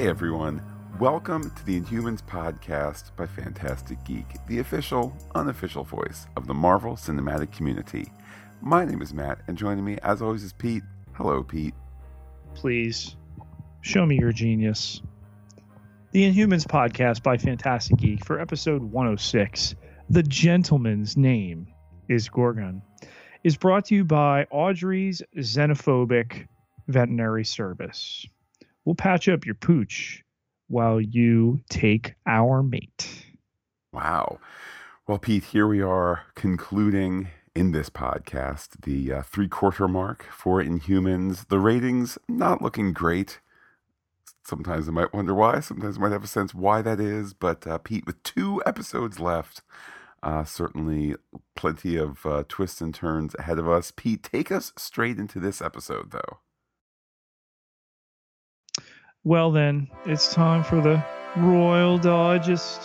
Hey everyone, welcome to the Inhumans podcast by Phantastic Geek, the official, unofficial voice of the Marvel cinematic community. My name is Matt, and joining me, as always, is Pete. Hello, Pete. Please show me your genius. The Inhumans podcast by Phantastic Geek for episode 106. The gentleman's name is Gorgon. Is brought to you by Audrey's Xenophobic Veterinary Service. We'll patch up your pooch while you take our mate. Wow. Well, Pete, here we are concluding in this podcast the uh, three quarter mark for Inhumans. The ratings not looking great. Sometimes I might wonder why. Sometimes I might have a sense why that is. But uh, Pete, with two episodes left, uh, certainly plenty of uh, twists and turns ahead of us. Pete, take us straight into this episode, though. Well, then, it's time for the Royal Digest.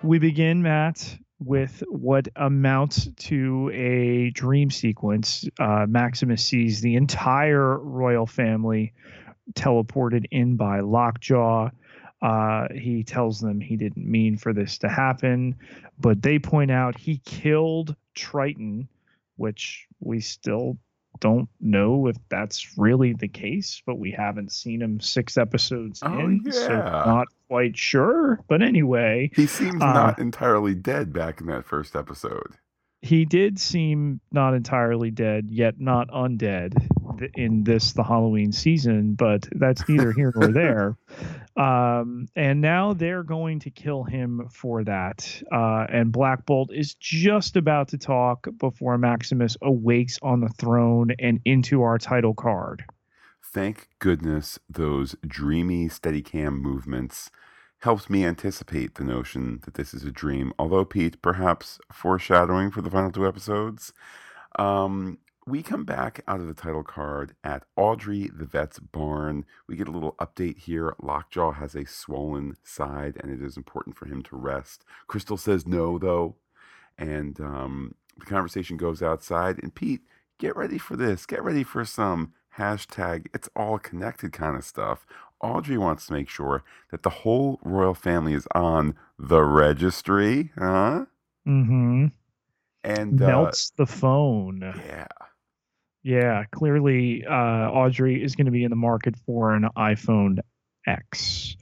We begin, Matt, with what amounts to a dream sequence. Uh, Maximus sees the entire royal family teleported in by Lockjaw. Uh, he tells them he didn't mean for this to happen, but they point out he killed Triton, which we still don't know if that's really the case, but we haven't seen him six episodes Oh, in, yeah. so not quite sure. But anyway, He seems Uh, not entirely dead back in that first episode. He did seem not entirely dead, yet not undead in this the Halloween season, but that's neither here nor there. Um, and now they're going to kill him for that. Uh, and Black Bolt is just about to talk before Maximus awakes on the throne and into our title card. Thank goodness those dreamy Steadicam movements helped me anticipate the notion that this is a dream. Although, Pete, perhaps foreshadowing for the final two episodes. Um, we come back out of the title card at Audrey the Vet's barn. We get a little update here. Lockjaw has a swollen side, and it is important for him to rest. Crystal says no, though. And um, the conversation goes outside. And Pete, get ready for this. Get ready for some hashtag it's all connected kind of stuff. Audrey wants to make sure that the whole royal family is on the registry, huh? Mm-hmm. And uh, Melts the phone. yeah, Yeah, clearly uh, Audrey is going to be in the market for an iPhone X.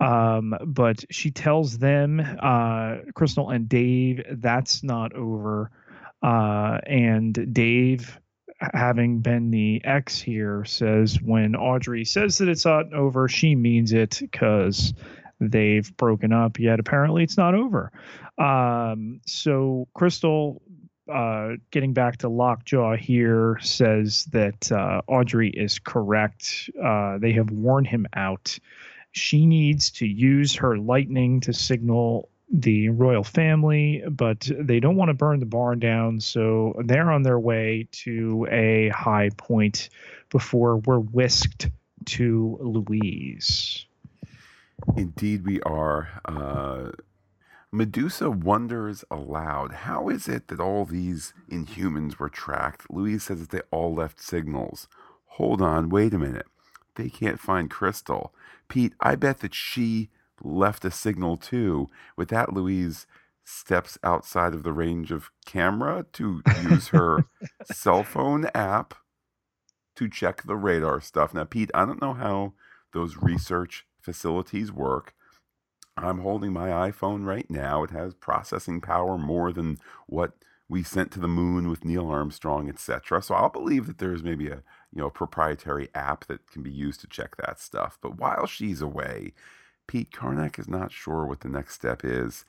Um, but she tells them, uh, Crystal and Dave, that's not over. Uh, and Dave, having been the X here, says when Audrey says that it's not over, she means it because they've broken up, yet apparently it's not over. Um, so Crystal uh, getting back to Lockjaw here, says that uh, Audrey is correct. Uh, they have worn him out. She needs to use her lightning to signal the royal family, but they don't want to burn the barn down, so they're on their way to a high point before we're whisked to Louise. indeed we are. Uh, Medusa wonders aloud, how is it that all these inhumans were tracked? Louise says that they all left signals. Hold on, wait a minute. They can't find Crystal. Pete, I bet that she left a signal too. With that, Louise steps outside of the range of camera to use her cell phone app to check the radar stuff. Now, Pete, I don't know how those research facilities work. I'm holding my iPhone right now. It has processing power more than what we sent to the moon with Neil Armstrong, etc. So I'll believe that there's maybe a you know a proprietary app that can be used to check that stuff. But while she's away, Pete Karnak is not sure what the next step is.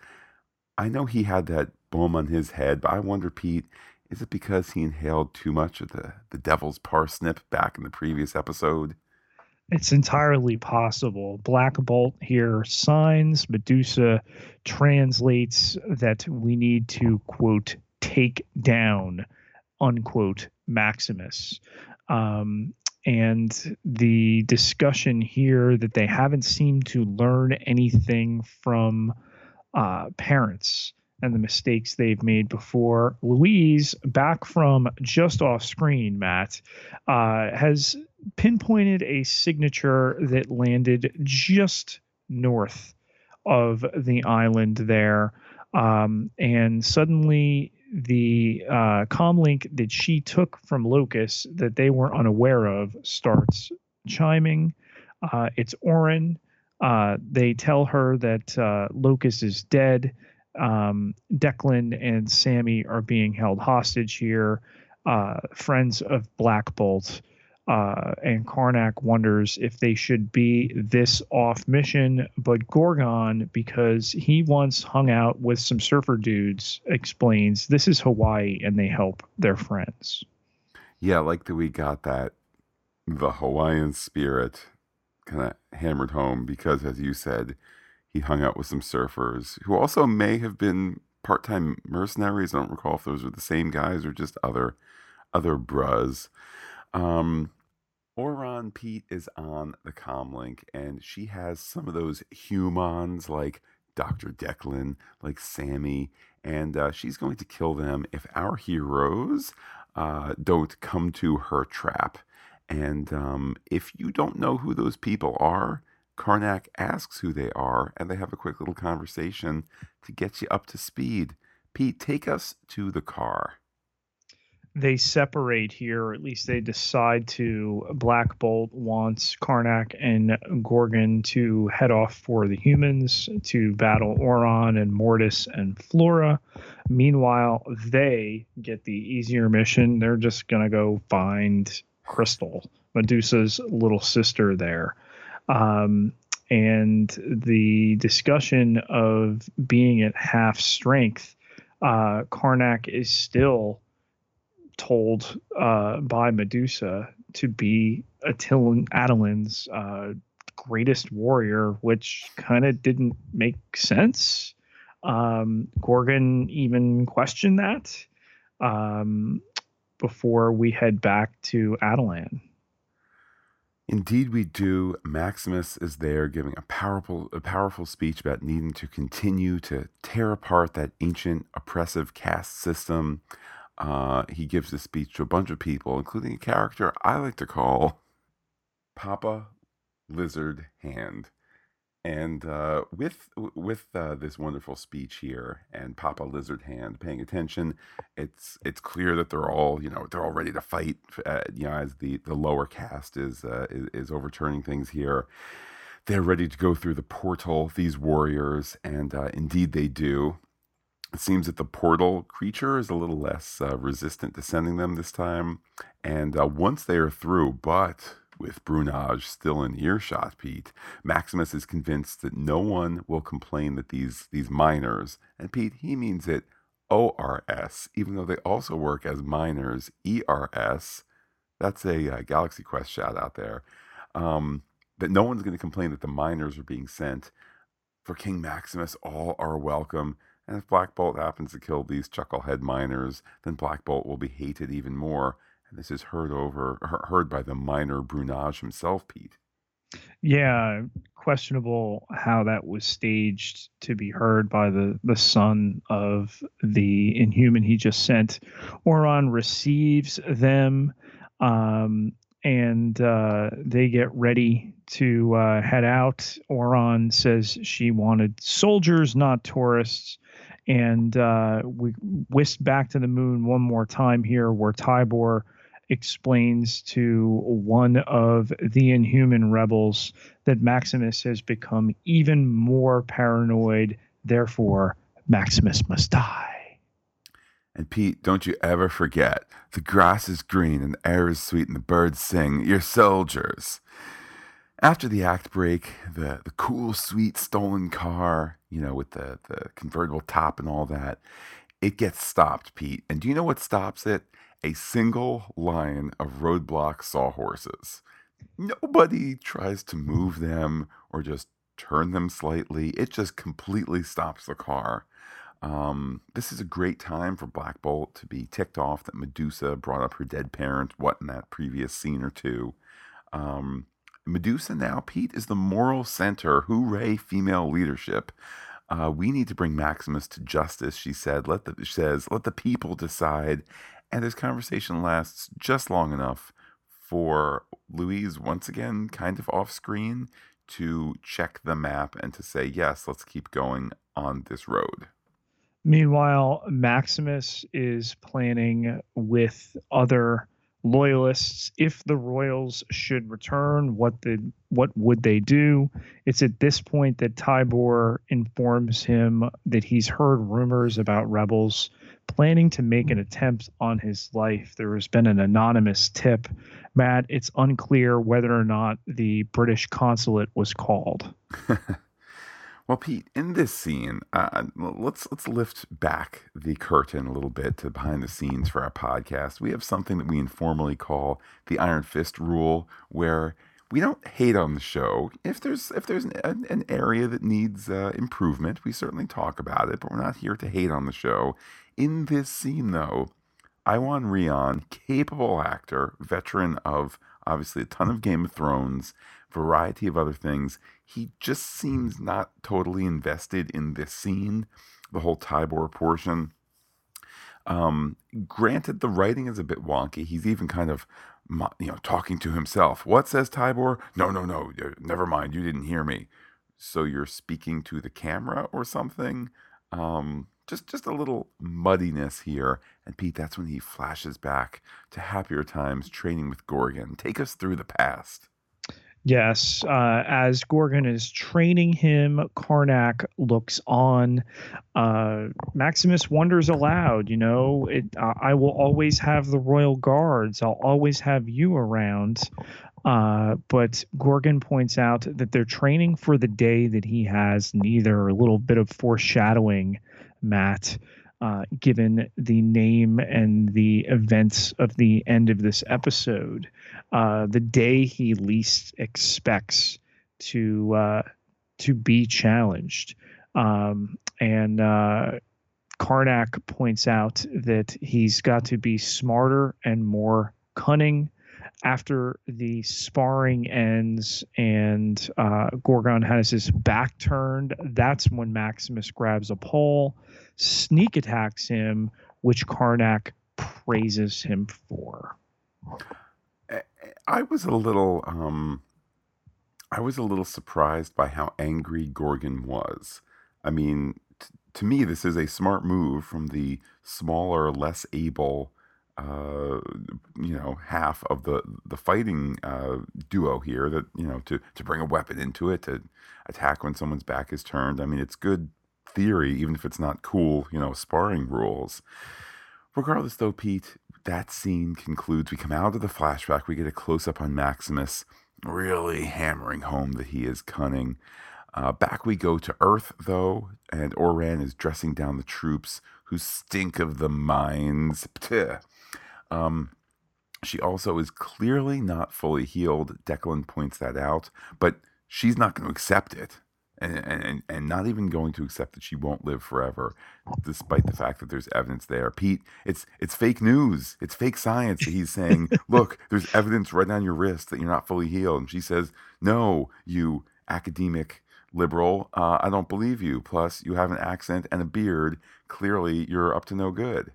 I know he had that boom on his head, but I wonder, Pete, is it because he inhaled too much of the, the devil's parsnip back in the previous episode? It's entirely possible. Black Bolt here signs, Medusa translates that we need to, quote, take down, unquote, Maximus. Um, and the discussion here that they haven't seemed to learn anything from uh, parents and the mistakes they've made before. Louise, back from just off screen, Matt, uh, has pinpointed a signature that landed just north of the island there. Um, and suddenly the uh, comlink that she took from Locus that they were unaware of starts chiming. Uh, it's Auran. Uh, they tell her that uh, Locus is dead. Um, Declan and Sammy are being held hostage here. Uh, friends of Black Bolt uh, and Karnak wonders if they should be this off mission, but Gorgon, because he once hung out with some surfer dudes, explains this is Hawaii and they help their friends. Yeah, like that we got that the Hawaiian spirit kind of hammered home because, as you said, he hung out with some surfers who also may have been part-time mercenaries. I don't recall if those were the same guys or just other other bras. Um, Auran Pete is on the comlink, and she has some of those humans like Dr. Declan, like Sammy, and uh, she's going to kill them if our heroes uh, don't come to her trap. And um, if you don't know who those people are, Karnak asks who they are, and they have a quick little conversation to get you up to speed. Pete, take us to the car they separate here, or at least they decide to. Black Bolt wants Karnak and Gorgon to head off for the humans to battle Auran and Mordis and Flora. Meanwhile, they get the easier mission. They're just going to go find Crystal, Medusa's little sister there. Um, and the discussion of being at half strength, uh, Karnak is still told uh, by Medusa to be Attilan, Attilan's uh, greatest warrior, which kind of didn't make sense. Um, Gorgon even questioned that um, before we head back to Attilan. Indeed, we do. Maximus is there giving a powerful, a powerful speech about needing to continue to tear apart that ancient oppressive caste system uh, he gives a speech to a bunch of people, including a character I like to call Papa Lizard Hand. And uh, with with uh, this wonderful speech here and Papa Lizard Hand paying attention, it's it's clear that they're all you know they're all ready to fight. Uh, you know, as the the lower caste is, uh, is is overturning things here, they're ready to go through the portal. These warriors, and uh, indeed they do. It seems that the portal creature is a little less uh, resistant to sending them this time. And uh, once they are through, but with Bronaja still in earshot, Pete, Maximus is convinced that no one will complain that these, these miners, and Pete, he means it ORS, even though they also work as miners, ERS. That's a uh, Galaxy Quest shout out there. Um, that no one's going to complain that the miners are being sent. For King Maximus, all are welcome. And if Black Bolt happens to kill these chucklehead miners, then Black Bolt will be hated even more. And this is heard over heard by the miner Bronaja himself, Pete. Yeah, questionable how that was staged to be heard by the the son of the Inhuman he just sent. Auran receives them, um, and uh, they get ready to uh, head out. Auran says she wanted soldiers, not tourists and uh, we whisk back to the moon one more time here, where Tibor explains to one of the Inhuman rebels that Maximus has become even more paranoid. Therefore, Maximus must die. And Pete, don't you ever forget the grass is green and the air is sweet and the birds sing. You're soldiers. After the act break, the, the cool, sweet stolen car, you know, with the, the convertible top and all that, it gets stopped, Pete. And do you know what stops it? A single line of roadblock sawhorses. Nobody tries to move them or just turn them slightly. It just completely stops the car. Um, this is a great time for Black Bolt to be ticked off that Medusa brought up her dead parent, what in that previous scene or two. Um, Medusa now, Pete, is the moral center. Hooray, female leadership. Uh, we need to bring Maximus to justice, she said. Let the she says, let the people decide. And this conversation lasts just long enough for Louise once again, kind of off screen, to check the map and to say, yes, let's keep going on this road. Meanwhile, Maximus is planning with other loyalists if the royals should return what the what would they do? It's at this point that Tibor informs him that he's heard rumors about rebels planning to make an attempt on his life. There has been an anonymous tip. Matt it's unclear whether or not the british consulate was called Well, Pete, in this scene, uh, let's let's lift back the curtain a little bit to behind the scenes for our podcast. We have something that we informally call the Iron Fist rule, where we don't hate on the show. If there's if there's an, an area that needs uh, improvement, we certainly talk about it, but we're not here to hate on the show. In this scene, though, Iwan Rheon, capable actor, veteran of obviously a ton of Game of Thrones, variety of other things. He just seems not totally invested in this scene, the whole Tibor portion. Um, granted, the writing is a bit wonky. He's even kind of, you know, talking to himself. What says Tibor? No, no, no. Never mind. You didn't hear me. So you're speaking to the camera or something. Um, just just a little muddiness here. And Pete, that's when he flashes back to happier times training with Gorgon. Take us through the past. Yes, uh, as Gorgon is training him, Karnak looks on. Uh, Maximus wonders aloud, you know, it, uh, I will always have the royal guards. I'll always have you around. Uh, but Gorgon points out that they're training for the day that he has neither. A little bit of foreshadowing, Matt uh, given the name and the events of the end of this episode, uh, the day he least expects to uh, to be challenged. Um, and uh, Karnak points out that he's got to be smarter and more cunning. After the sparring ends and uh, Gorgon has his back turned, that's when Maximus grabs a pole sneak attacks him, which Karnak praises him for. I was a little um I was a little surprised by how angry Gorgon was. I mean, t- to me this is a smart move from the smaller, less able uh, you know, half of the the fighting uh, duo here. That you know, to to bring a weapon into it to attack when someone's back is turned. I mean, it's good theory, even if it's not cool, you know, sparring rules. Regardless, though, Pete, that scene concludes. We come out of the flashback, we get a close up on Maximus, really hammering home that he is cunning. Uh, back we go to Earth, though, and Auran is dressing down the troops who stink of the mines. Um, she also is clearly not fully healed. Declan points that out, but she's not going to accept it and, and and not even going to accept that she won't live forever, despite the fact that there's evidence there. Pete, it's it's fake news. It's fake science. He's saying, look, there's evidence right on your wrist that you're not fully healed, and she says, no, you academic liberal, uh, I don't believe you. Plus, you have an accent and a beard. Clearly, you're up to no good.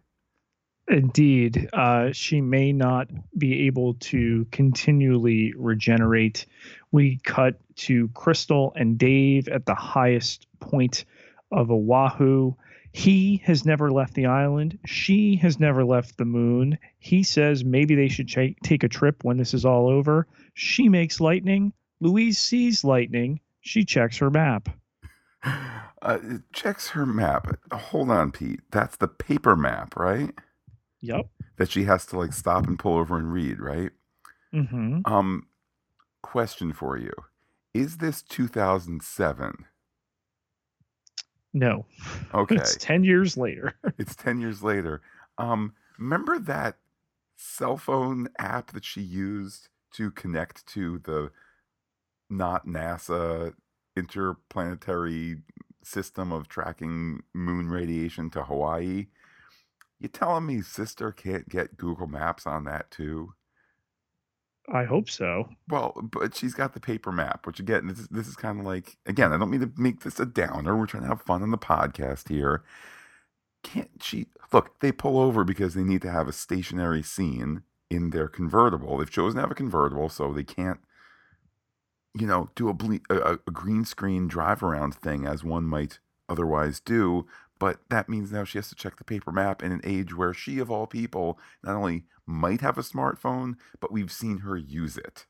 Indeed, uh, she may not be able to continually regenerate. We cut to Crystal and Dave at the highest point of Oahu. He has never left the island. She has never left the moon. He says maybe they should ch- take a trip when this is all over. She makes lightning. Louise sees lightning. She checks her map. Uh, checks her map. Hold on, Pete. That's the paper map, right? Yep. That she has to like stop and pull over and read, right? Mm-hmm. Um, question for you: Is this 2007? No. Okay. It's ten years later. it's ten years later. Um, remember that cell phone app that she used to connect to the not NASA interplanetary system of tracking moon radiation to Hawaii? You telling me sister can't get Google Maps on that too? I hope so. Well, but she's got the paper map, which again, this is this is kind of like again, I don't mean to make this a downer. We're trying to have fun on the podcast here. Can't she look? They pull over because they need to have a stationary scene in their convertible. They've chosen to have a convertible, so they can't, you know, do a, ble- a, a green screen drive around thing as one might otherwise do. But that means now she has to check the paper map in an age where she, of all people, not only might have a smartphone, but we've seen her use it.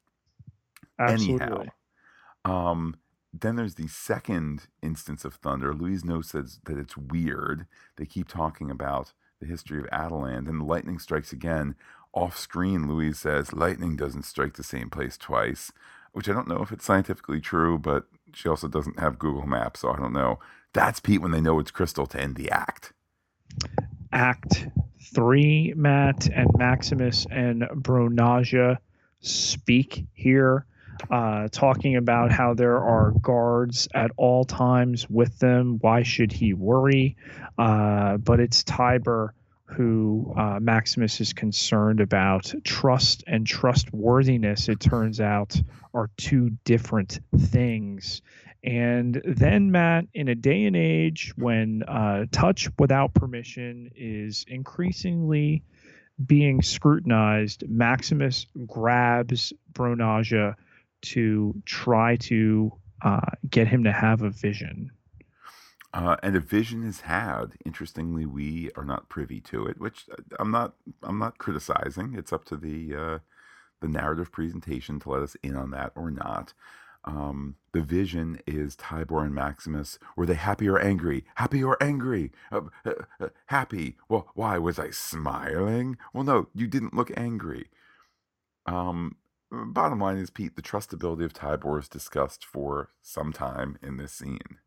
Absolutely. Anyhow, um, then there's the second instance of thunder. Louise Snow says that it's weird. They keep talking about the history of Attilan, and the lightning strikes again. Off screen, Louise says lightning doesn't strike the same place twice, which I don't know if it's scientifically true, but she also doesn't have Google Maps, so I don't know. That's Pete when they know it's Crystal to end the act. Act three, Matt and Maximus and Bronaja speak here, uh, talking about how there are guards at all times with them. Why should he worry? Uh, but it's Tibor who uh, Maximus is concerned about. Trust and trustworthiness, it turns out, are two different things. And then, Matt, in a day and age when uh, touch without permission is increasingly being scrutinized, Maximus grabs Bronaja to try to uh, get him to have a vision. Uh, and a vision is had. Interestingly, we are not privy to it, which uh, I'm not. I'm not criticizing. It's up to the uh, the narrative presentation to let us in on that or not. Um, the vision is Tibor and Maximus. Were they happy or angry? Happy or angry? Uh, uh, uh, happy. Well, why was I smiling? Well, no, you didn't look angry. Um, bottom line is, Pete, the trustability of Tibor is discussed for some time in this scene.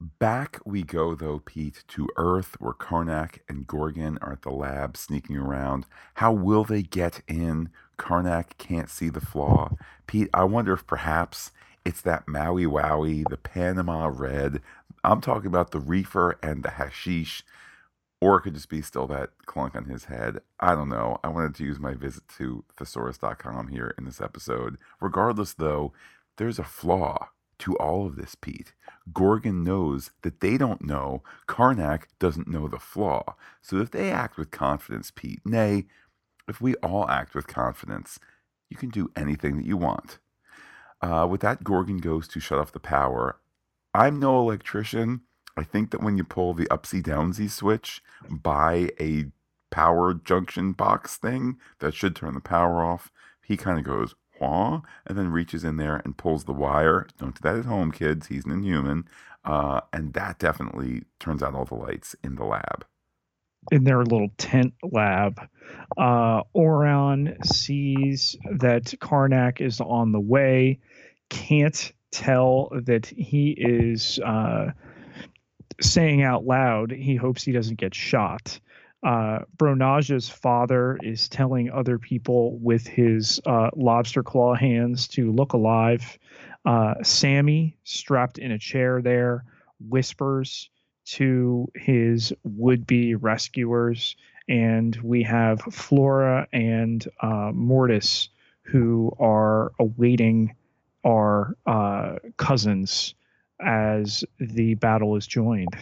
Back we go, though, Pete, to Earth, where Karnak and Gorgon are at the lab sneaking around. How will they get in? Karnak can't see the flaw. Pete, I wonder if perhaps it's that Maui Wowie, the Panama Red. I'm talking about the reefer and the hashish. Or it could just be still that clunk on his head. I don't know. I wanted to use my visit to thesaurus.com here in this episode. Regardless, though, there's a flaw to all of this, Pete. Gorgon knows that they don't know. Karnak doesn't know the flaw. So if they act with confidence, Pete, nay, if we all act with confidence, you can do anything that you want. Uh, with that, Gorgon goes to shut off the power. I'm no electrician. I think that when you pull the upsy downsy switch by a power junction box thing that should turn the power off, he kind of goes, Wah, and then reaches in there and pulls the wire. Don't do that at home, kids. He's an inhuman. Uh, and that definitely turns out all the lights in the lab. In their little tent lab, uh, Orion sees that Karnak is on the way can't tell that he is uh, saying out loud he hopes he doesn't get shot. Uh, Bronaja's father is telling other people with his uh, lobster claw hands to look alive. Uh, Sammy, strapped in a chair there, whispers to his would be rescuers. And we have Flora and uh, Mordis who are awaiting our uh, cousins as the battle is joined.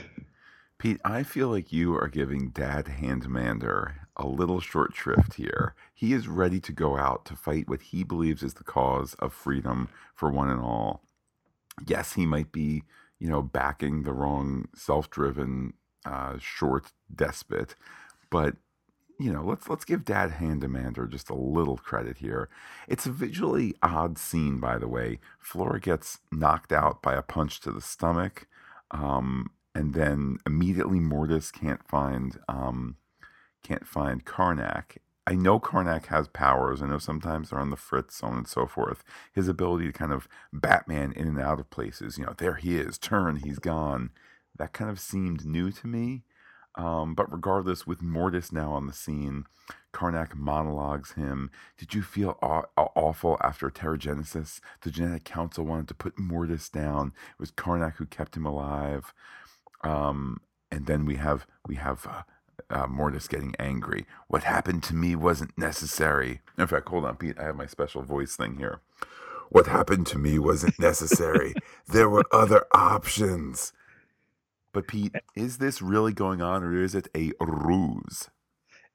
Pete, I feel like you are giving Dad Handmander a little short shrift here. He is ready to go out to fight what he believes is the cause of freedom for one and all. Yes, he might be, you know, backing the wrong self-driven uh, short despot, but you know, let's let's give Dad Handmander just a little credit here. It's a visually odd scene, by the way. Flora gets knocked out by a punch to the stomach, um, and then immediately Mordis can't find um, can't find Karnak. I know Karnak has powers. I know sometimes they're on the fritz, so on and so forth. His ability to kind of Batman in and out of places. You know, there he is, turn, he's gone. That kind of seemed new to me. Um, but regardless, with Mordis now on the scene, Karnak monologues him. Did you feel aw- awful after Terrigenesis? The genetic council wanted to put Mordis down. It was Karnak who kept him alive. Um, and then we have we have uh, uh, Mordis getting angry. What happened to me wasn't necessary. In fact, hold on, Pete. I have my special voice thing here. What happened to me wasn't necessary. there were other options. But Pete, is this really going on, or is it a ruse?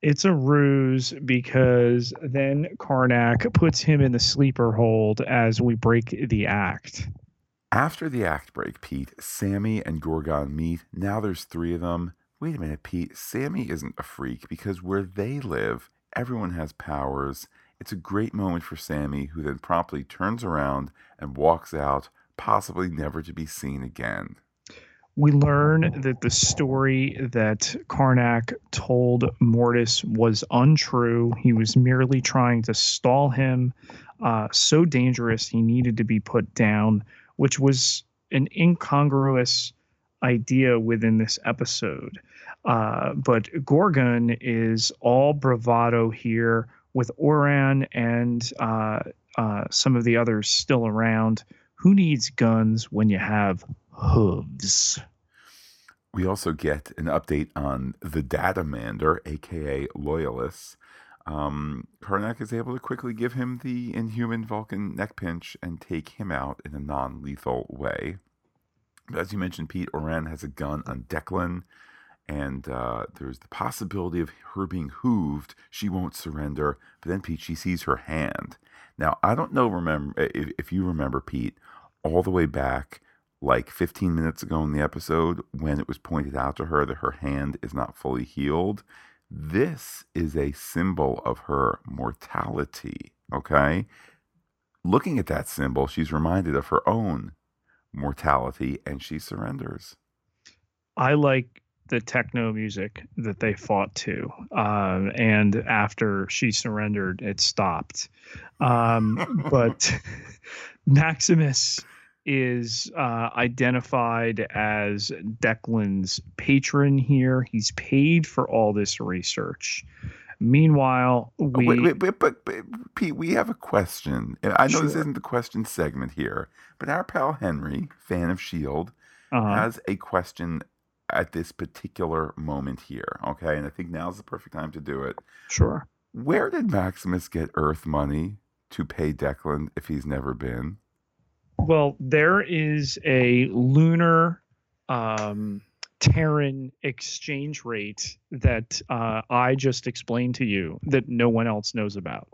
It's a ruse because then Karnak puts him in the sleeper hold as we break the act. After the act break, Pete, Sammy and Gorgon meet. Now there's three of them. Wait a minute, Pete. Sammy isn't a freak because where they live, everyone has powers. It's a great moment for Sammy, who then promptly turns around and walks out, possibly never to be seen again we learn that the story that Karnak told Mordis was untrue. He was merely trying to stall him. Uh, so dangerous, he needed to be put down, which was an incongruous idea within this episode. Uh, but Gorgon is all bravado here with Auran and uh, uh some of the others still around. Who needs guns when you have hooves. We also get an update on the Datamander, aka Loyalists. Um, Karnak is able to quickly give him the inhuman Vulcan neck pinch and take him out in a non lethal way. As you mentioned, Pete, Auran has a gun on Declan, and uh, there's the possibility of her being hooved. She won't surrender. But then, Pete, she sees her hand. Now, I don't know remember if, if you remember, Pete, all the way back like 15 minutes ago in the episode when it was pointed out to her that her hand is not fully healed. This is a symbol of her mortality, okay? Looking at that symbol, she's reminded of her own mortality and she surrenders. I like the techno music that they fought to. Um, and after she surrendered, it stopped. Um, but Maximus is uh, identified as Declan's patron here. He's paid for all this research. Meanwhile, oh, we wait, wait, but, but, but, Pete, we have a question. I know sure. this isn't the question segment here, but our pal Henry, fan of Shield, uh-huh. has a question at this particular moment here. Okay, and I think now's the perfect time to do it. Sure. Where did Maximus get Earth money to pay Declan if he's never been? Well, there is a lunar um, Terran exchange rate that uh, I just explained to you that no one else knows about.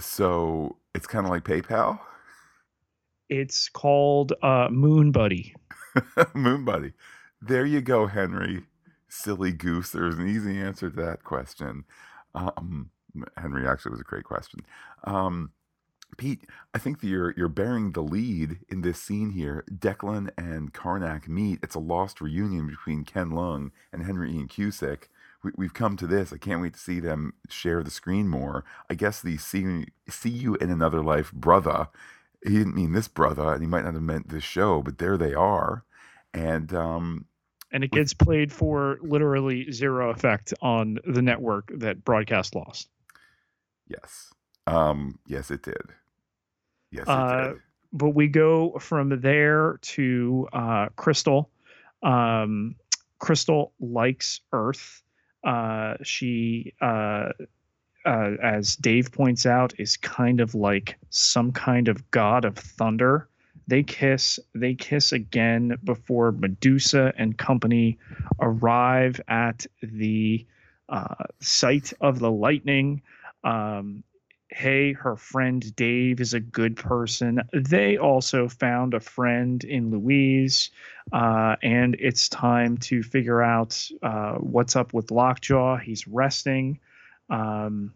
So it's kind of like PayPal. It's called uh, Moon Buddy. Moon Buddy. There you go, Henry. Silly goose. There's an easy answer to that question. Um, Henry actually was a great question. Um, Pete, I think that you're you're bearing the lead in this scene here. Declan and Karnak meet. It's a lost reunion between Ken Leung and Henry Ian Cusick. We, have come to this. I can't wait to see them share the screen more. I guess the see, see you in another life brother. He didn't mean this brother, and he might not have meant this show, but there they are. And um, and it gets played for literally zero effect on the network that broadcast lost. Yes. Um, yes, it did. Yes, uh, but we go from there to uh, Crystal. Um, Crystal likes Earth. Uh, she, uh, uh, as Dave points out, is kind of like some kind of god of thunder. They kiss. They kiss again before Medusa and company arrive at the uh, site of the lightning. Um, hey, her friend Dave is a good person. They also found a friend in Louise, uh, and it's time to figure out uh, what's up with Lockjaw. He's resting. Um,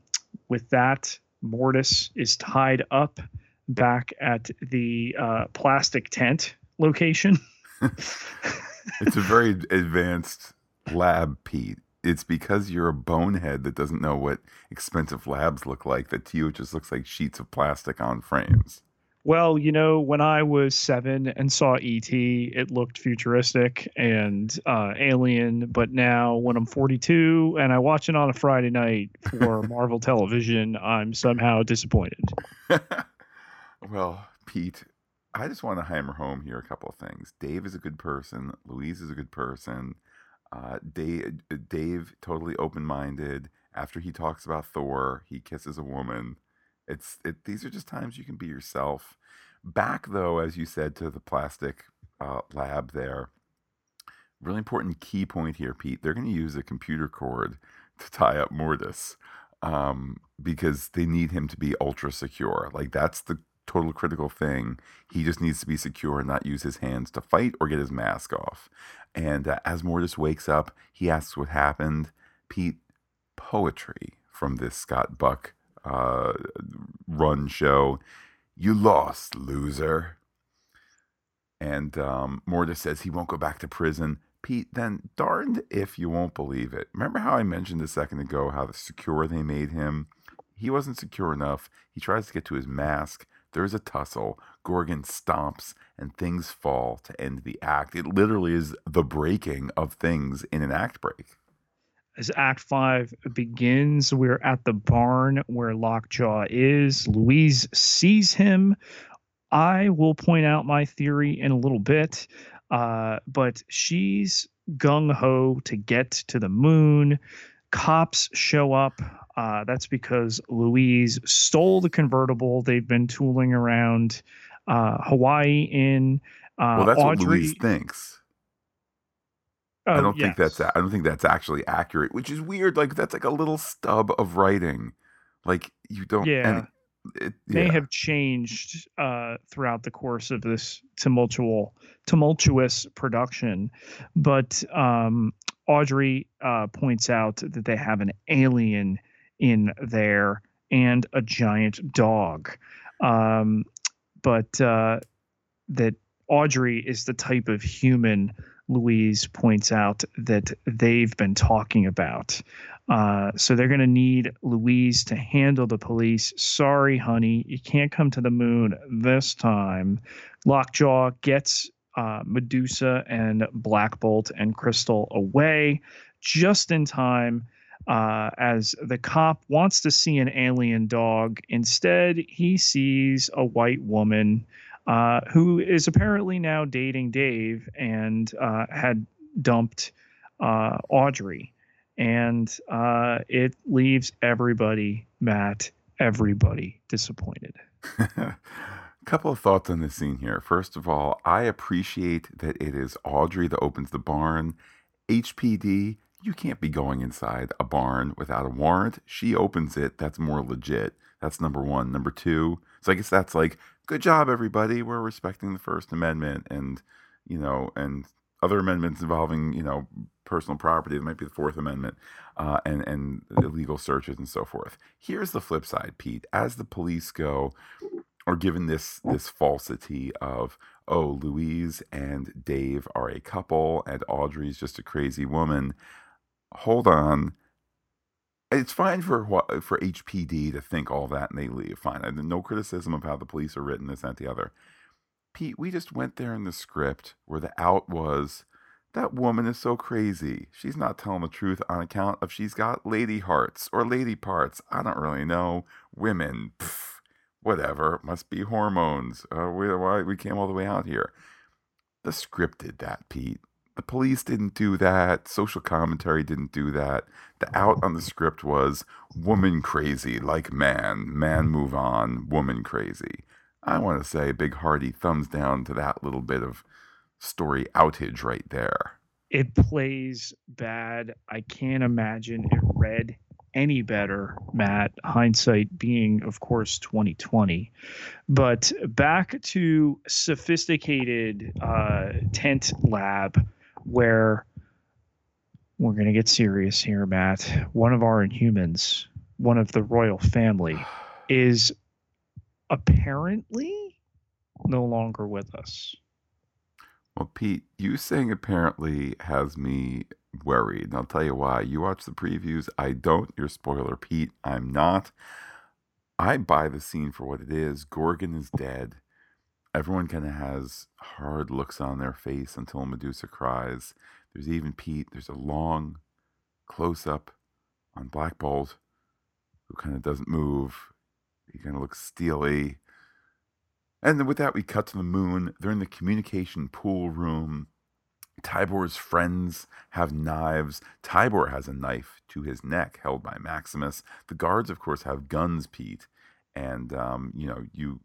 with that, Mordis is tied up back at the uh, plastic tent location. it's a very advanced lab, Pete it's because you're a bonehead that doesn't know what expensive labs look like that to you it just looks like sheets of plastic on frames. Well, you know, when I was seven and saw ET, it looked futuristic and uh, alien. But now, when I'm 42 and I watch it on a Friday night for Marvel Television, I'm somehow disappointed. well, Pete, I just want to hammer home here a couple of things. Dave is a good person. Louise is a good person. Uh, Dave, Dave, totally open minded. After he talks about Thor, he kisses a woman. It's it, these are just times you can be yourself. Back though, as you said, to the plastic uh, lab there. Really important key point here, Pete. They're going to use a computer cord to tie up Mordis um, because they need him to be ultra secure. Like that's the total critical thing. He just needs to be secure and not use his hands to fight or get his mask off. And uh, as Mordis wakes up, he asks what happened. Pete, poetry from this Scott Buck uh, run show. You lost, loser. And um, Mordis says he won't go back to prison. Pete, then darned if you won't believe it. Remember how I mentioned a second ago how secure they made him? He wasn't secure enough. He tries to get to his mask. There's a tussle. Gorgon stomps, and things fall to end the act. It literally is the breaking of things in an act break. As Act 5 begins, we're at the barn where Lockjaw is. Louise sees him. I will point out my theory in a little bit. Uh, but she's gung ho to get to the moon. Cops show up. Uh, that's because Louise stole the convertible they've been tooling around uh, Hawaii in. Uh, well, that's Audrey, what Louise thinks. I oh, don't yes. think that's I don't think that's actually accurate, which is weird. Like that's like a little stub of writing. Like you don't. Yeah. It, yeah. may have changed uh, throughout the course of this tumultuous tumultuous production, but um, Audrey uh, points out that they have an alien in there and a giant dog, um, but uh, that Audrey is the type of human Louise points out that they've been talking about. Uh, so they're going to need Louise to handle the police. Sorry, honey, you can't come to the moon this time. Lockjaw gets uh, Medusa and Black Bolt and Crystal away just in time. Uh, as the cop wants to see an alien dog. Instead, he sees a white woman uh, who is apparently now dating Dave and uh, had dumped uh, Audrey and uh, it leaves everybody, Matt, everybody disappointed. Couple of thoughts on this scene here. First of all, I appreciate that it is Audrey that opens the barn. HPD, you can't be going inside a barn without a warrant. She opens it. That's more legit. That's number one. Number two, so I guess that's like, good job, everybody. We're respecting the First Amendment and, you know, and other amendments involving, you know, personal property. It might be the Fourth Amendment uh, and and illegal searches and so forth. Here's the flip side, Pete. As the police go, are given this this falsity of oh, Louise and Dave are a couple, and Audrey's just a crazy woman. Hold on. It's fine for for HPD to think all that and they leave. Fine. No criticism of how the police are written, this, and the other. Pete, we just went there in the script where the out was that woman is so crazy. She's not telling the truth on account of she's got lady hearts or lady parts. I don't really know. Women, pff, whatever. Must be hormones. Uh, we, why we came all the way out here. The script did that, Pete. The police didn't do that. Social commentary didn't do that. The out on the script was woman crazy, like man. Man move on, woman crazy. I want to say a big hearty thumbs down to that little bit of story outage right there. It plays bad. I can't imagine it read any better, Matt. Hindsight being, of course, 2020. But back to sophisticated uh, tent lab where we're going to get serious here, Matt. One of our Inhumans, one of the royal family, is apparently no longer with us. Well, Pete, you saying apparently has me worried. And I'll tell you why. You watch the previews. I don't. You're spoiler, Pete. I'm not. I buy the scene for what it is. Gorgon is dead. Everyone kind of has hard looks on their face until Medusa cries. There's even Pete. There's a long close up on Black Bolt who kind of doesn't move. He kind of looks steely. And then with that, we cut to the moon. They're in the communication pool room. Tibor's friends have knives. Tibor has a knife to his neck held by Maximus. The guards, of course, have guns, Pete. And, um, you know, you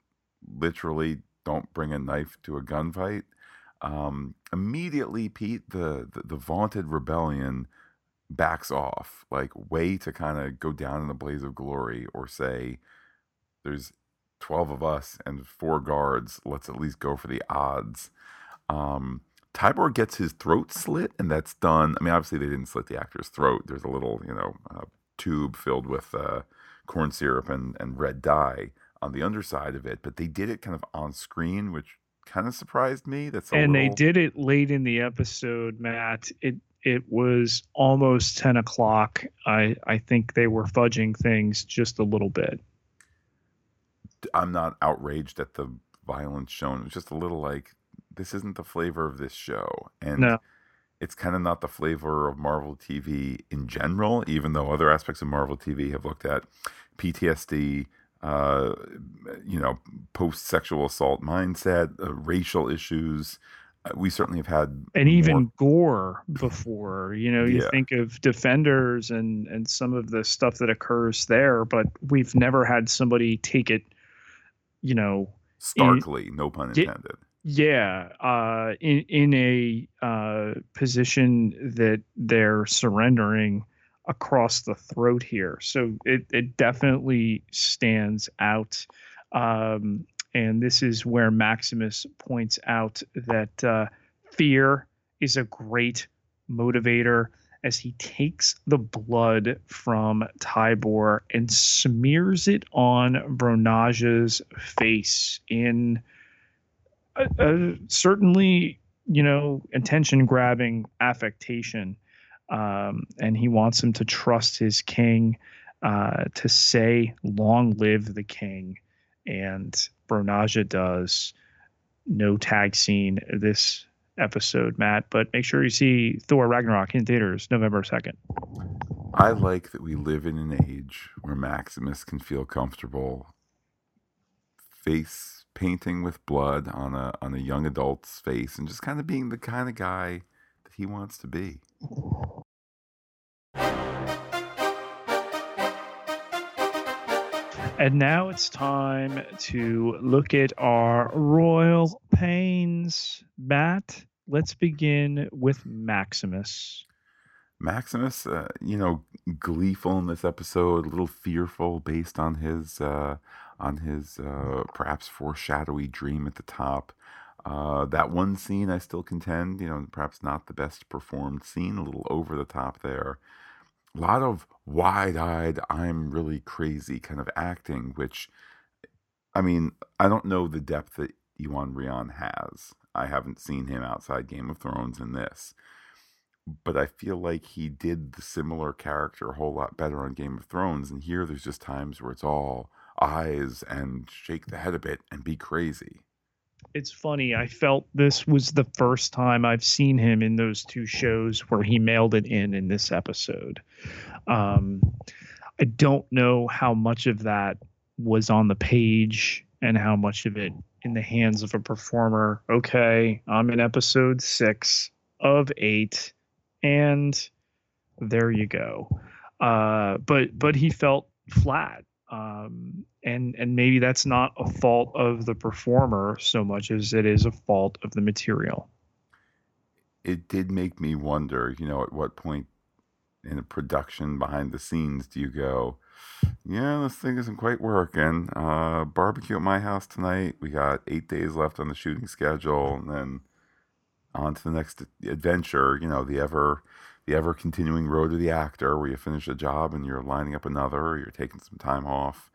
literally don't bring a knife to a gunfight. Um, immediately, Pete, the, the, the vaunted rebellion backs off, like way to kind of go down in a blaze of glory or say, there's 12 of us and four guards. Let's at least go for the odds. Um, Tibor gets his throat slit, and that's done. I mean, obviously, they didn't slit the actor's throat. There's a little, you know, uh, tube filled with uh, corn syrup and, and red dye on the underside of it, but they did it kind of on screen, which kind of surprised me. That's and little... they did it late in the episode, Matt. It it was almost ten o'clock. I I think they were fudging things just a little bit. I'm not outraged at the violence shown. It was just a little like this isn't the flavor of this show, and no. it's kind of not the flavor of Marvel TV in general. Even though other aspects of Marvel TV have looked at PTSD, uh, you know, post sexual assault mindset, uh, racial issues. Uh, we certainly have had, and even gore before. You know, you Yeah. think of Defenders and and some of the stuff that occurs there, but we've never had somebody take it. You know, starkly, no pun intended. yeah, uh, in in a uh, position that they're surrendering across the throat here. So it it definitely stands out. Um, and this is where Maximus points out that uh, fear is a great motivator as he takes the blood from Tibor and smears it on Bronaja's face in a, a certainly, you know, attention grabbing affectation. Um, and he wants him to trust his king, uh, to say, Long live the king. And Bronaja does. No tag scene this episode, Matt, but make sure you see Thor Ragnarok in theaters November 2nd. I like that we live in an age where Maximus can feel comfortable face painting with blood on a on a young adult's face and just kind of being the kind of guy that he wants to be. And now it's time to look at our royal pains. Matt, let's begin with Maximus. Maximus, uh, you know, gleeful in this episode, a little fearful based on his uh, on his uh, perhaps foreshadowy dream at the top. Uh, that one scene, I still contend, you know, perhaps not the best performed scene, a little over the top there. A lot of wide eyed, I'm really crazy kind of acting, which, I mean, I don't know the depth that Iwan Rheon has. I haven't seen him outside Game of Thrones in this but I feel like he did the similar character a whole lot better on Game of Thrones. And here there's just times where it's all eyes and shake the head a bit and be crazy. It's funny. I felt this was the first time I've seen him in those two shows where he mailed it in in this episode. Um, I don't know how much of that was on the page and how much of it in the hands of a performer. Okay, I'm in episode six of eight, and there you go. Uh, but but he felt flat um, and and maybe that's not a fault of the performer so much as it is a fault of the material. It did make me wonder, you know, at what point in a production behind the scenes do you go, yeah, this thing isn't quite working. Uh, barbecue at my house tonight. We got eight days left on the shooting schedule, and then on to the next adventure. You know, the ever the ever continuing road to the actor, where you finish a job and you're lining up another, or you're taking some time off.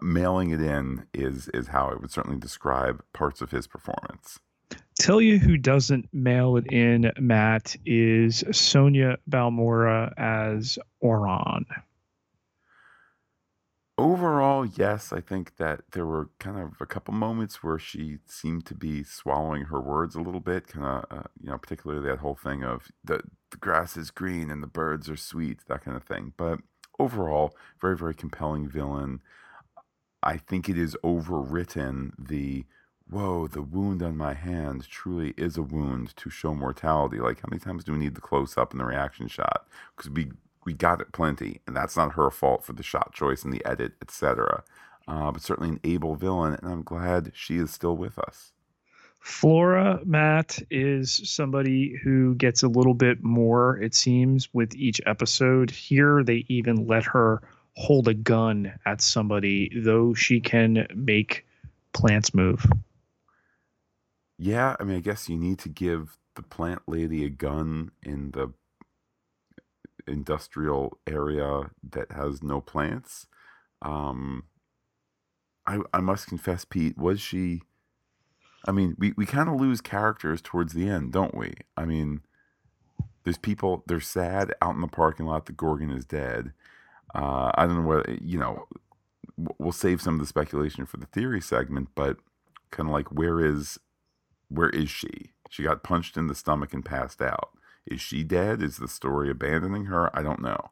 Mailing it in is is how I would certainly describe parts of his performance. Tell you who doesn't mail it in, Matt, is Sonya Balmores as Auran. Overall, yes, I think that there were kind of a couple moments where she seemed to be swallowing her words a little bit, kind of, uh, you know, particularly that whole thing of the the grass is green and the birds are sweet, that kind of thing. But overall, very very compelling villain. I think it is overwritten the whoa, the wound on my hand truly is a wound to show mortality. Like, how many times do we need the close up and the reaction shot? Because we we got it plenty, and that's not her fault for the shot choice and the edit, etc. Uh, but certainly an able villain, and I'm glad she is still with us. Flora Matt is somebody who gets a little bit more, it seems, with each episode. Here, they even let her hold a gun at somebody, though she can make plants move. Yeah, I mean, I guess you need to give the plant lady a gun in the industrial area that has no plants. Um, I I must confess, Pete, was she? I mean, we, we kind of lose characters towards the end, don't we? I mean, there's people they're sad out in the parking lot The Gorgon is dead. Uh, I don't know whether you know. We'll save some of the speculation for the theory segment, but kind of like where is where is she? She got punched in the stomach and passed out. Is she dead? Is the story abandoning her? I don't know.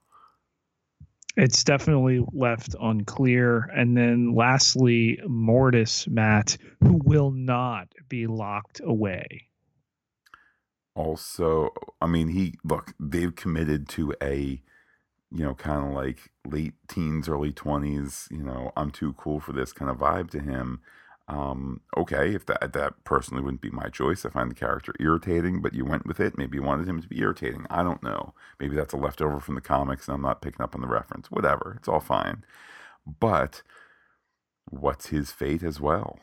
It's definitely left unclear. And then lastly, Mordis, Matt, who will not be locked away. Also, I mean, he look, they've committed to a, you know, kind of like late teens, early 20s, you know, I'm too cool for this kind of vibe to him. Um, okay, if that that personally wouldn't be my choice, I find the character irritating, but you went with it. Maybe you wanted him to be irritating. I don't know. Maybe that's a leftover from the comics, and I'm not picking up on the reference. Whatever, it's all fine. But what's his fate as well?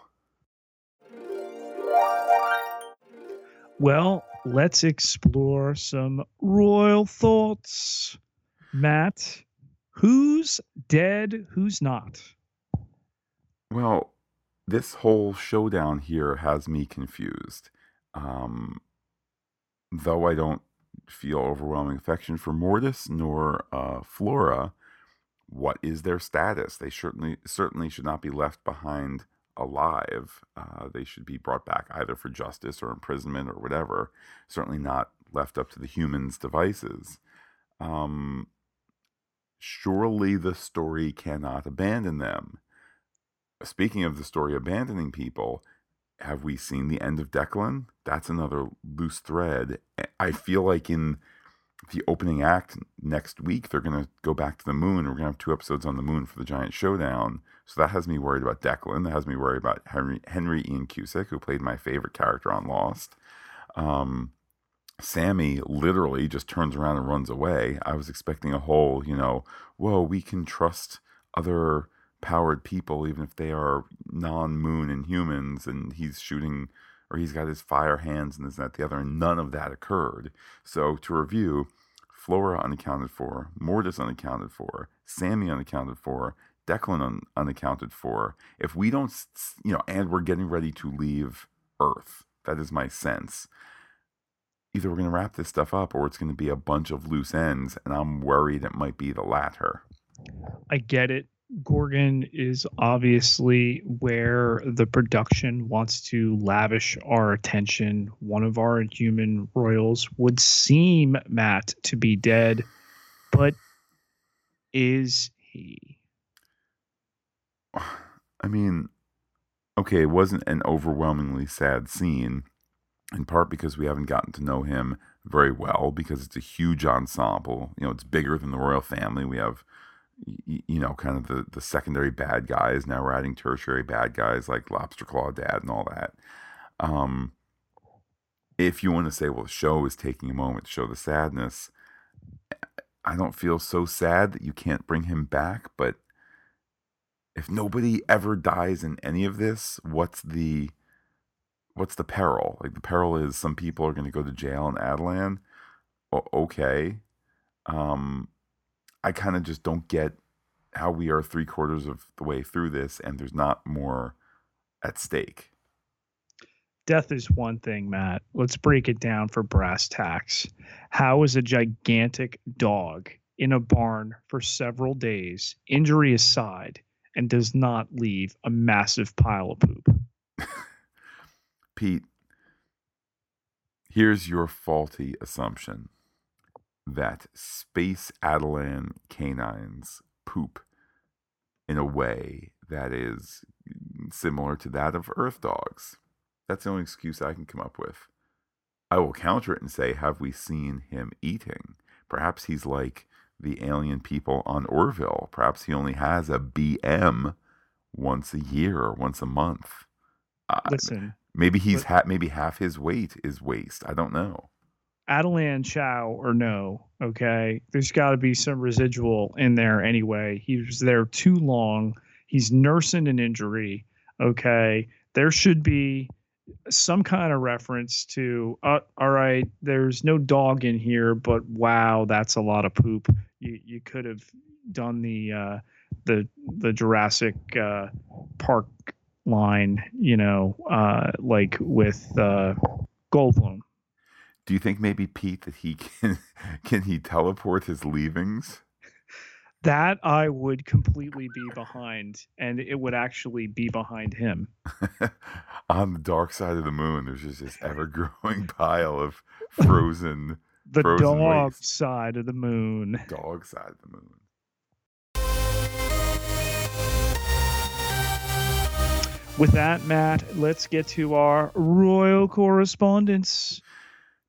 Well, let's explore some royal thoughts. Matt, who's dead? Who's not? Well, this whole showdown here has me confused. Um, though I don't feel overwhelming affection for Mordis nor uh, Flora, what is their status? They certainly certainly should not be left behind alive. Uh, they should be brought back either for justice or imprisonment or whatever. Certainly not left up to the humans' devices. Um, surely the story cannot abandon them speaking of the story abandoning people, have we seen the end of Declan? That's another loose thread. I feel like in the opening act next week, they're going to go back to the moon. We're going to have two episodes on the moon for the giant showdown. So that has me worried about Declan. That has me worried about Henry, Henry Ian Cusick, who played my favorite character on Lost. Um, Sammy literally just turns around and runs away. I was expecting a whole, you know, whoa, we can trust other powered people, even if they are non moon and humans, and he's shooting or he's got his fire hands and this and that, the other, and none of that occurred. So to review, Flora unaccounted for, Mordis unaccounted for, Sammy unaccounted for, Declan un- unaccounted for. If we don't, you know, and we're getting ready to leave Earth, that is my sense. Either we're going to wrap this stuff up or it's going to be a bunch of loose ends, and I'm worried it might be the latter. I get it. Gorgon is obviously where the production wants to lavish our attention. One of our human royals would seem, Matt, to be dead, but is he? I mean, okay, it wasn't an overwhelmingly sad scene, in part because we haven't gotten to know him very well, because it's a huge ensemble. You know, it's bigger than the royal family. We have you know, kind of the, the secondary bad guys. Now we're adding tertiary bad guys like Lobster Claw Dad and all that. Um, if you want to say, well, the show is taking a moment to show the sadness, I don't feel so sad that you can't bring him back. But if nobody ever dies in any of this, what's the what's the peril? Like the peril is some people are going to go to jail in Attilan. O- okay. Um, I kind of just don't get how we are three quarters of the way through this and there's not more at stake. Death is one thing, Matt. Let's break it down for brass tacks. How is a gigantic dog in a barn for several days, injury aside, and does not leave a massive pile of poop? Pete, here's your faulty assumption that space Attilan canines poop in a way that is similar to that of Earth dogs. That's the only excuse I can come up with. I will counter it and say, have we seen him eating? Perhaps he's like the alien people on Orville. Perhaps he only has a BM once a year or once a month. Listen, uh, maybe he's ha- maybe half his weight is waste. I don't know. Attilan Chow or no, okay? There's got to be some residual in there anyway. He was there too long. He's nursing an injury, okay? There should be some kind of reference to uh, all right there's no dog in here but wow that's a lot of poop you you could have done the uh, the the Jurassic uh, Park line you know uh, like with uh, Goldblum do you think maybe Pete that he can can he teleport his leavings that I would completely be behind, and it would actually be behind him. On the dark side of the moon, there's just this ever growing pile of frozen. the frozen dog waste. side of the moon. Dog side of the moon. With that, Matt, let's get to our royal correspondence.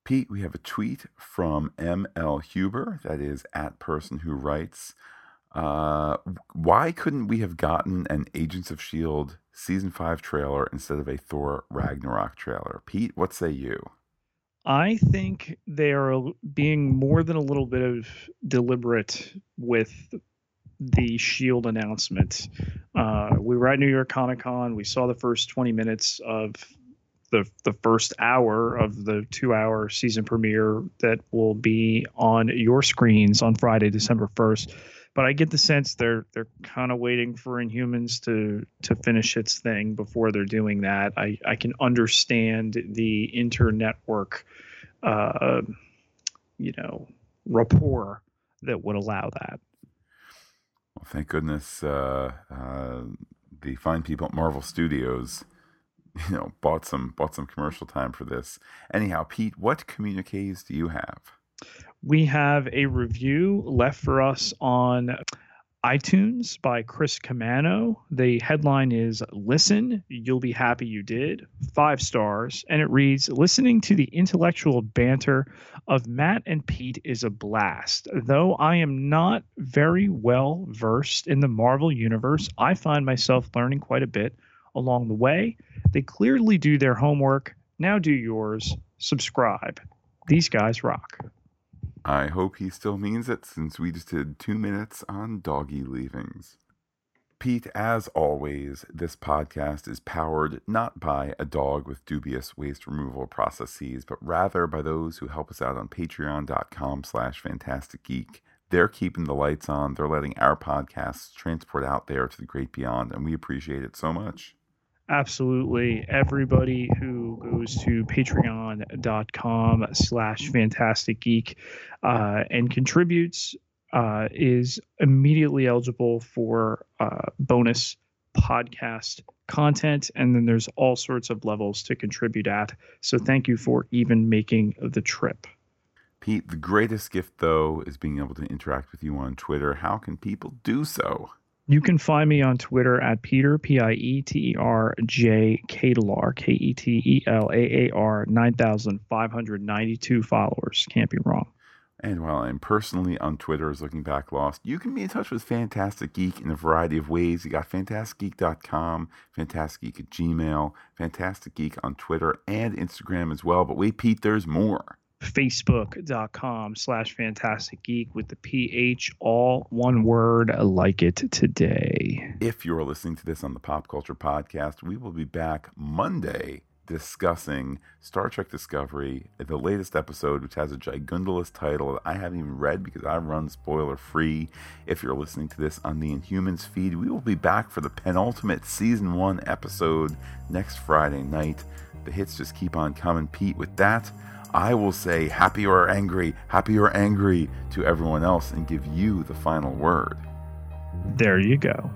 Pete, we have a tweet from ML Huber, that is at person who writes. Uh, why couldn't we have gotten an Agents of S.H.I.E.L.D. season five trailer instead of a Thor Ragnarok trailer? Pete, what say you? I think they are being more than a little bit of deliberate with the Shield announcement. Uh, we were at New York Comic Con. We saw the first 20 minutes of the the first hour of the two hour season premiere that will be on your screens on Friday, December 1st but I get the sense they're they're kind of waiting for Inhumans to to finish its thing before they're doing that. I I can understand the internetwork, uh, you know, rapport that would allow that. Well, thank goodness uh, uh, the fine people at Marvel Studios, you know, bought some bought some commercial time for this. Anyhow, Pete, what communiques do you have? we have a review left for us on iTunes by Chris Camano. The headline is Listen, You'll Be Happy You Did, five stars. And it reads Listening to the intellectual banter of Matt and Pete is a blast. Though I am not very well versed in the Marvel universe, I find myself learning quite a bit along the way. They clearly do their homework. Now do yours. Subscribe. These guys rock. I hope he still means it since we just did two minutes on doggy leavings. Pete, as always, this podcast is powered not by a dog with dubious waste removal processes, but rather by those who help us out on patreon.com slash PhantasticGeek. They're keeping the lights on. They're letting our podcasts transport out there to the great beyond, and we appreciate it so much absolutely. Everybody who goes to patreon.com slash Phantastic Geek uh, and contributes uh, is immediately eligible for uh, bonus podcast content. And then there's all sorts of levels to contribute at. So thank you for even making the trip. Pete the greatest gift though is being able to interact with you on twitter. How can people do so you can find me on Twitter at Peter, P I E T E R J K E T E L A A R, 9,592 followers. Can't be wrong. And while I'm personally on Twitter as Looking Back Lost, you can be in touch with Phantastic Geek in a variety of ways. You got phantasticgeek.com, Phantastic Geek at Gmail, Phantastic Geek on Twitter and Instagram as well. But wait, Pete, there's more facebook.com slash Phantastic Geek with the ph all one word like it today. If you're listening to this on the pop culture podcast we will be back monday discussing star trek discovery the latest episode which has a gigundalous title that i haven't even read because i run spoiler free if you're listening to this on the inhumans feed we will be back for the penultimate season one episode next friday night. The hits just keep on coming. Pete with that I will say happy or angry, happy or angry to everyone else and give you the final word. There you go.